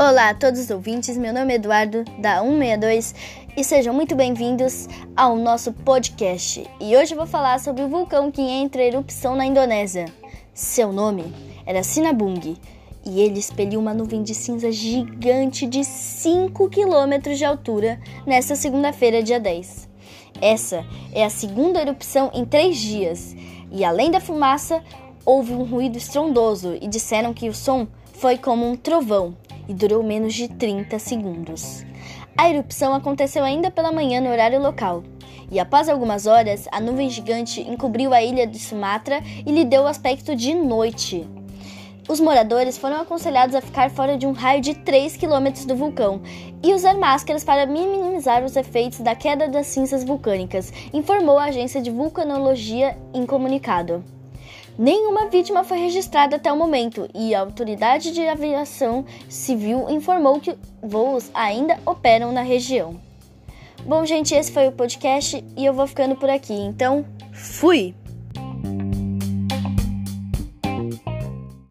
Olá a todos os ouvintes, meu nome é Eduardo, da 162, e sejam muito bem-vindos ao nosso podcast. E hoje eu vou falar sobre o vulcão que entra em erupção na Indonésia. Seu nome era Sinabung, e ele expeliu uma nuvem de cinza gigante de 5 km de altura nesta segunda-feira, dia 10. Essa é a segunda erupção em três dias, e além da fumaça, houve um ruído estrondoso e disseram que o som foi como um trovão e durou menos de 30 segundos. A erupção aconteceu ainda pela manhã no horário local, e após algumas horas, a nuvem gigante encobriu a ilha de Sumatra e lhe deu o aspecto de noite. Os moradores foram aconselhados a ficar fora de um raio de 3 km do vulcão e usar máscaras para minimizar os efeitos da queda das cinzas vulcânicas, informou a agência de vulcanologia em comunicado. Nenhuma vítima foi registrada até o momento e a autoridade de aviação civil informou que voos ainda operam na região. Bom, gente, esse foi o podcast e eu vou ficando por aqui. Então, fui!